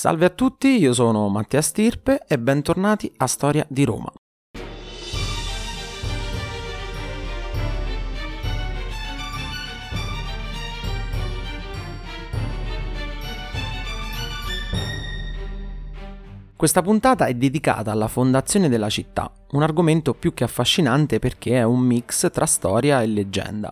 Salve a tutti, io sono Mattia Stirpe e bentornati a Storia di Roma. Questa puntata è dedicata alla fondazione della città, un argomento più che affascinante perché è un mix tra storia e leggenda.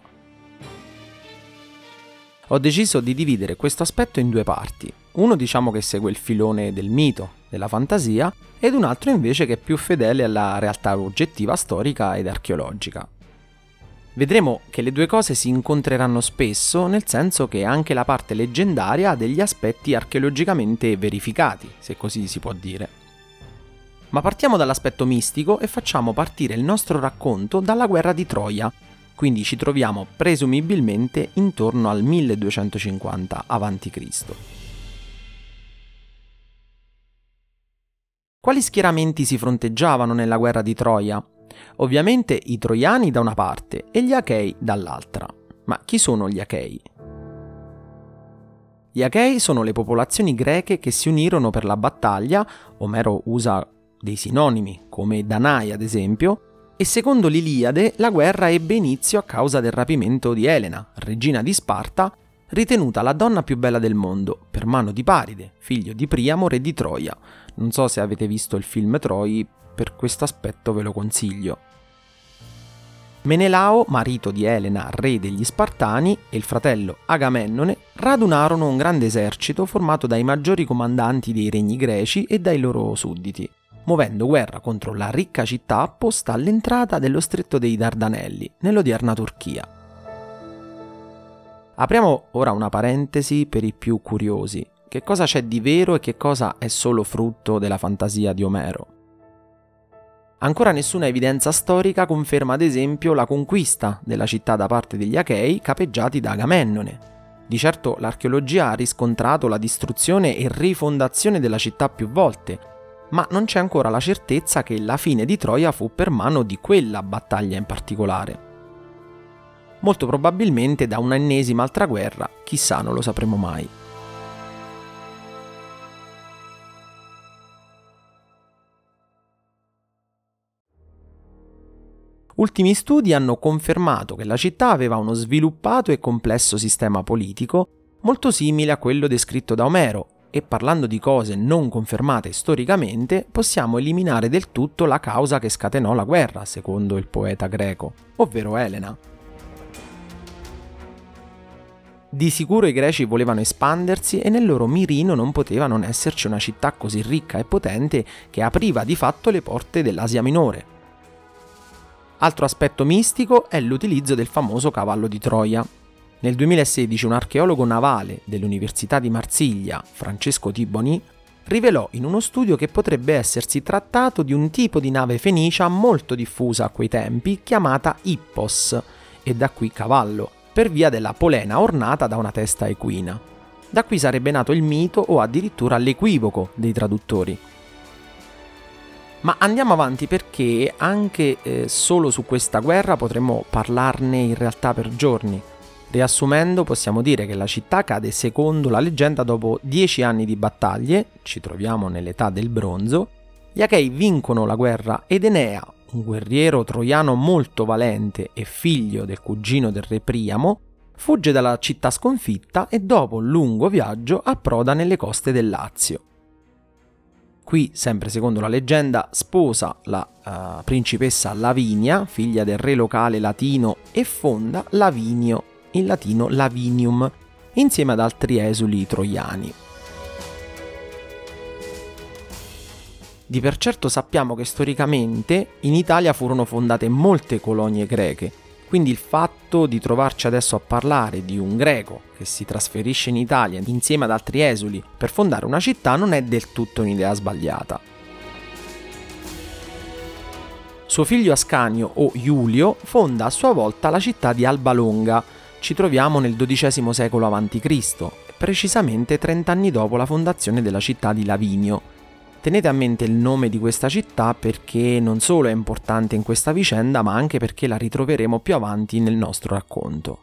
Ho deciso di dividere questo aspetto in due parti. Uno diciamo che segue il filone del mito, della fantasia, ed un altro invece che è più fedele alla realtà oggettiva storica ed archeologica. Vedremo che le due cose si incontreranno spesso, nel senso che anche la parte leggendaria ha degli aspetti archeologicamente verificati, se così si può dire. Ma partiamo dall'aspetto mistico e facciamo partire il nostro racconto dalla guerra di Troia, quindi ci troviamo presumibilmente intorno al 1250 a.C. Quali schieramenti si fronteggiavano nella guerra di Troia? Ovviamente i troiani da una parte e gli achei dall'altra. Ma chi sono gli achei? Gli achei sono le popolazioni greche che si unirono per la battaglia, Omero usa dei sinonimi come Danai ad esempio, e secondo l'Iliade la guerra ebbe inizio a causa del rapimento di Elena, regina di Sparta, ritenuta la donna più bella del mondo, per mano di Paride, figlio di Priamo, re di Troia. Non so se avete visto il film Troi, per questo aspetto ve lo consiglio. Menelao, marito di Elena, re degli Spartani, e il fratello Agamennone radunarono un grande esercito formato dai maggiori comandanti dei regni greci e dai loro sudditi, muovendo guerra contro la ricca città posta all'entrata dello stretto dei Dardanelli, nell'odierna Turchia. Apriamo ora una parentesi per i più curiosi. Che cosa c'è di vero e che cosa è solo frutto della fantasia di Omero? Ancora nessuna evidenza storica conferma ad esempio la conquista della città da parte degli Achei capeggiati da Agamennone. Di certo l'archeologia ha riscontrato la distruzione e rifondazione della città più volte, ma non c'è ancora la certezza che la fine di Troia fu per mano di quella battaglia in particolare. Molto probabilmente da un'ennesima altra guerra, chissà non lo sapremo mai. Ultimi studi hanno confermato che la città aveva uno sviluppato e complesso sistema politico molto simile a quello descritto da Omero e parlando di cose non confermate storicamente possiamo eliminare del tutto la causa che scatenò la guerra, secondo il poeta greco, ovvero Elena. Di sicuro i greci volevano espandersi e nel loro mirino non poteva non esserci una città così ricca e potente che apriva di fatto le porte dell'Asia minore. Altro aspetto mistico è l'utilizzo del famoso cavallo di Troia. Nel 2016 un archeologo navale dell'Università di Marsiglia, Francesco Tiboni, rivelò in uno studio che potrebbe essersi trattato di un tipo di nave fenicia molto diffusa a quei tempi chiamata Ippos, e da qui cavallo, per via della polena ornata da una testa equina. Da qui sarebbe nato il mito o addirittura l'equivoco dei traduttori. Ma andiamo avanti perché anche eh, solo su questa guerra potremmo parlarne in realtà per giorni. Riassumendo, possiamo dire che la città cade secondo la leggenda dopo dieci anni di battaglie, ci troviamo nell'età del bronzo, gli Achei vincono la guerra ed Enea, un guerriero troiano molto valente e figlio del cugino del re Priamo, fugge dalla città sconfitta e dopo un lungo viaggio approda nelle coste del Lazio. Qui, sempre secondo la leggenda, sposa la uh, principessa Lavinia, figlia del re locale latino, e fonda Lavinio, in latino Lavinium, insieme ad altri esuli troiani. Di per certo sappiamo che storicamente in Italia furono fondate molte colonie greche, quindi il fatto di trovarci adesso a parlare di un greco che si trasferisce in Italia insieme ad altri esuli per fondare una città non è del tutto un'idea sbagliata. Suo figlio Ascanio o Iulio fonda a sua volta la città di Alba Longa. Ci troviamo nel XII secolo a.C., precisamente 30 anni dopo la fondazione della città di Lavinio, Tenete a mente il nome di questa città perché non solo è importante in questa vicenda, ma anche perché la ritroveremo più avanti nel nostro racconto.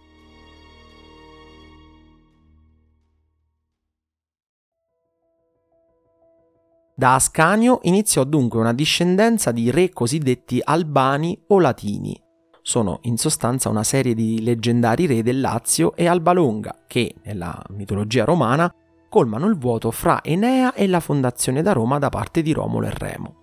Da Ascanio iniziò dunque una discendenza di re cosiddetti albani o latini. Sono in sostanza una serie di leggendari re del Lazio e Alba Longa che, nella mitologia romana, colmano il vuoto fra Enea e la fondazione da Roma da parte di Romolo e Remo.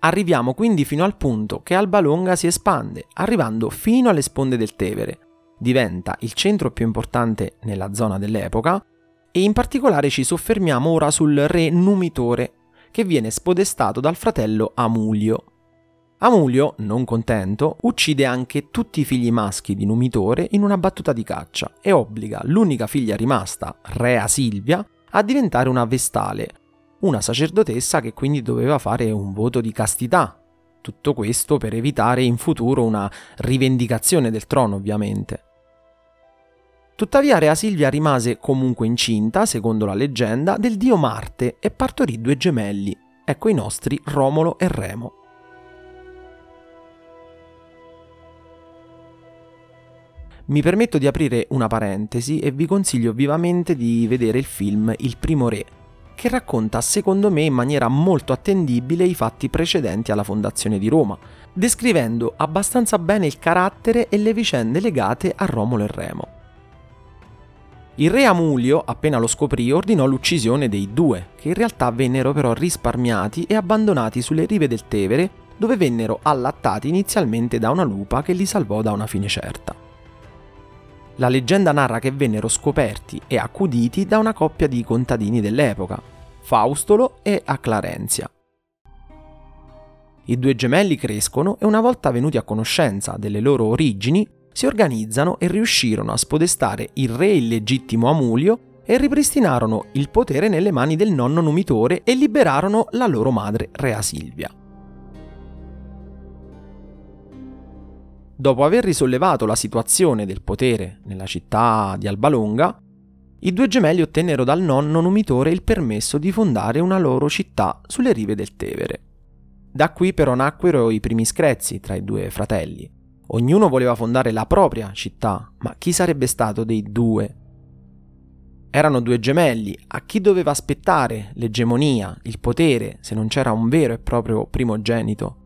Arriviamo quindi fino al punto che Alba Longa si espande, arrivando fino alle sponde del Tevere. Diventa il centro più importante nella zona dell'epoca e in particolare ci soffermiamo ora sul re Numitore, che viene spodestato dal fratello Amulio. Amulio, non contento, uccide anche tutti i figli maschi di Numitore in una battuta di caccia e obbliga l'unica figlia rimasta, Rea Silvia, a diventare una vestale, una sacerdotessa che quindi doveva fare un voto di castità. Tutto questo per evitare in futuro una rivendicazione del trono, ovviamente. Tuttavia Rea Silvia rimase comunque incinta, secondo la leggenda, del dio Marte e partorì due gemelli. Ecco i nostri Romolo e Remo. Mi permetto di aprire una parentesi e vi consiglio vivamente di vedere il film Il primo re, che racconta secondo me in maniera molto attendibile i fatti precedenti alla fondazione di Roma, descrivendo abbastanza bene il carattere e le vicende legate a Romolo e Remo. Il re Amulio, appena lo scoprì, ordinò l'uccisione dei due, che in realtà vennero però risparmiati e abbandonati sulle rive del Tevere, dove vennero allattati inizialmente da una lupa che li salvò da una fine certa. La leggenda narra che vennero scoperti e accuditi da una coppia di contadini dell'epoca, Faustolo e Aclarenzia. I due gemelli crescono e una volta venuti a conoscenza delle loro origini, si organizzano e riuscirono a spodestare il re illegittimo Amulio e ripristinarono il potere nelle mani del nonno Numitore e liberarono la loro madre Rea Silvia. Dopo aver risollevato la situazione del potere nella città di Albalonga, i due gemelli ottennero dal nonno Numitore il permesso di fondare una loro città sulle rive del Tevere. Da qui però nacquero i primi screzi tra i due fratelli. Ognuno voleva fondare la propria città, ma chi sarebbe stato dei due? Erano due gemelli, a chi doveva aspettare l'egemonia, il potere, se non c'era un vero e proprio primogenito?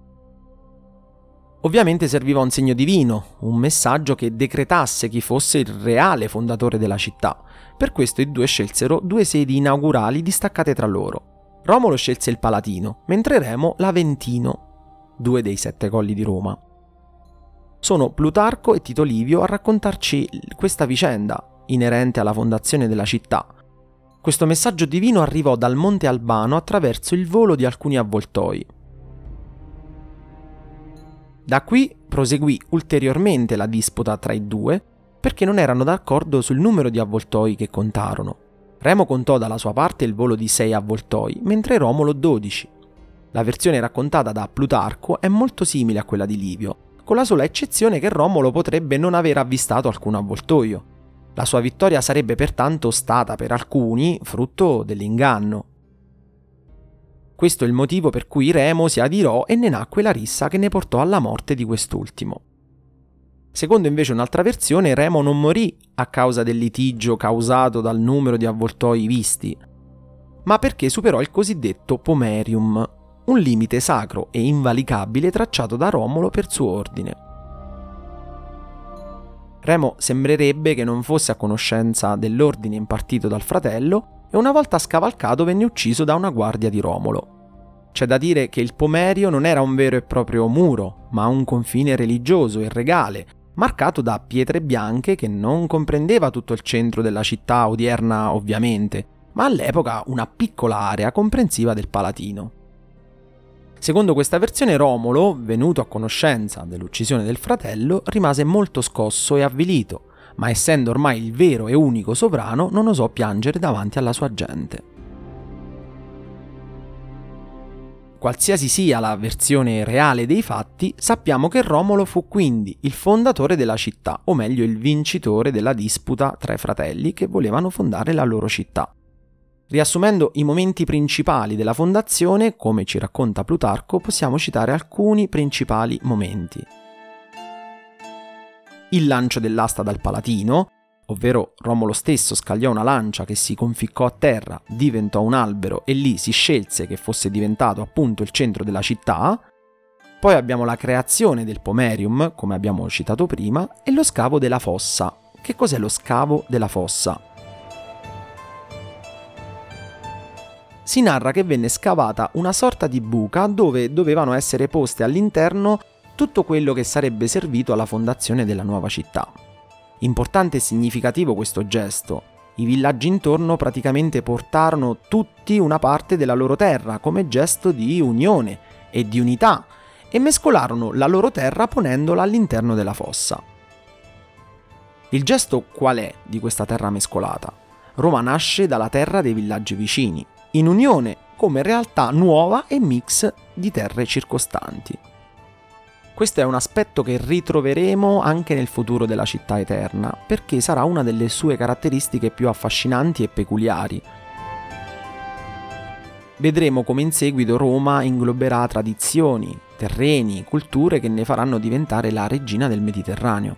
Ovviamente serviva un segno divino, un messaggio che decretasse chi fosse il reale fondatore della città. Per questo i due scelsero due sedi inaugurali distaccate tra loro. Romolo scelse il Palatino, mentre Remo l'Aventino, due dei sette colli di Roma. Sono Plutarco e Tito Livio a raccontarci questa vicenda inerente alla fondazione della città. Questo messaggio divino arrivò dal Monte Albano attraverso il volo di alcuni avvoltoi. Da qui proseguì ulteriormente la disputa tra i due perché non erano d'accordo sul numero di avvoltoi che contarono. Remo contò dalla sua parte il volo di 6 avvoltoi, mentre Romolo 12. La versione raccontata da Plutarco è molto simile a quella di Livio, con la sola eccezione che Romolo potrebbe non aver avvistato alcun avvoltoio. La sua vittoria sarebbe pertanto stata per alcuni frutto dell'inganno. Questo è il motivo per cui Remo si adirò e ne nacque la rissa che ne portò alla morte di quest'ultimo. Secondo invece un'altra versione, Remo non morì a causa del litigio causato dal numero di avvoltoi visti, ma perché superò il cosiddetto pomerium, un limite sacro e invalicabile tracciato da Romolo per suo ordine. Remo sembrerebbe che non fosse a conoscenza dell'ordine impartito dal fratello e una volta scavalcato venne ucciso da una guardia di Romolo. C'è da dire che il Pomerio non era un vero e proprio muro, ma un confine religioso e regale, marcato da pietre bianche che non comprendeva tutto il centro della città odierna ovviamente, ma all'epoca una piccola area comprensiva del Palatino. Secondo questa versione Romolo, venuto a conoscenza dell'uccisione del fratello, rimase molto scosso e avvilito, ma essendo ormai il vero e unico sovrano non osò piangere davanti alla sua gente. Qualsiasi sia la versione reale dei fatti, sappiamo che Romolo fu quindi il fondatore della città, o meglio il vincitore della disputa tra i fratelli che volevano fondare la loro città. Riassumendo i momenti principali della fondazione, come ci racconta Plutarco, possiamo citare alcuni principali momenti. Il lancio dell'asta dal Palatino, ovvero Romolo stesso scagliò una lancia che si conficcò a terra, diventò un albero e lì si scelse che fosse diventato appunto il centro della città. Poi abbiamo la creazione del pomerium, come abbiamo citato prima, e lo scavo della fossa. Che cos'è lo scavo della fossa? Si narra che venne scavata una sorta di buca dove dovevano essere poste all'interno tutto quello che sarebbe servito alla fondazione della nuova città. Importante e significativo questo gesto. I villaggi intorno praticamente portarono tutti una parte della loro terra come gesto di unione e di unità e mescolarono la loro terra ponendola all'interno della fossa. Il gesto qual è di questa terra mescolata? Roma nasce dalla terra dei villaggi vicini, in unione come realtà nuova e mix di terre circostanti. Questo è un aspetto che ritroveremo anche nel futuro della città eterna, perché sarà una delle sue caratteristiche più affascinanti e peculiari. Vedremo come in seguito Roma ingloberà tradizioni, terreni, culture che ne faranno diventare la regina del Mediterraneo.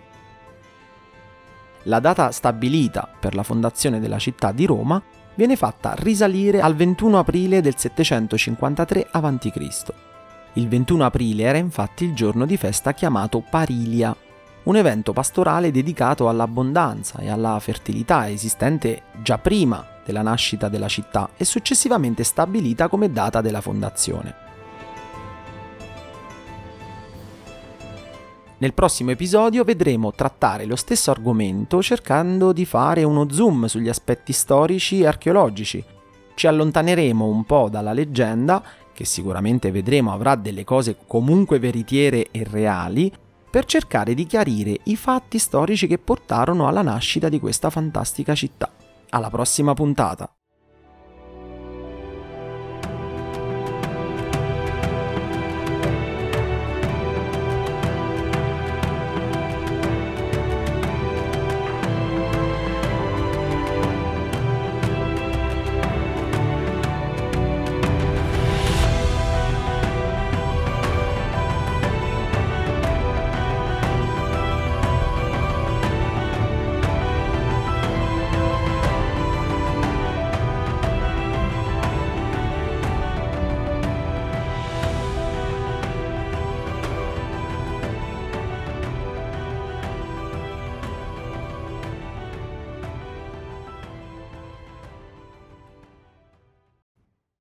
La data stabilita per la fondazione della città di Roma viene fatta risalire al 21 aprile del 753 a.C. Il 21 aprile era infatti il giorno di festa chiamato Parilia, un evento pastorale dedicato all'abbondanza e alla fertilità esistente già prima della nascita della città e successivamente stabilita come data della fondazione. Nel prossimo episodio vedremo trattare lo stesso argomento cercando di fare uno zoom sugli aspetti storici e archeologici. Ci allontaneremo un po' dalla leggenda che sicuramente vedremo avrà delle cose comunque veritiere e reali, per cercare di chiarire i fatti storici che portarono alla nascita di questa fantastica città. Alla prossima puntata!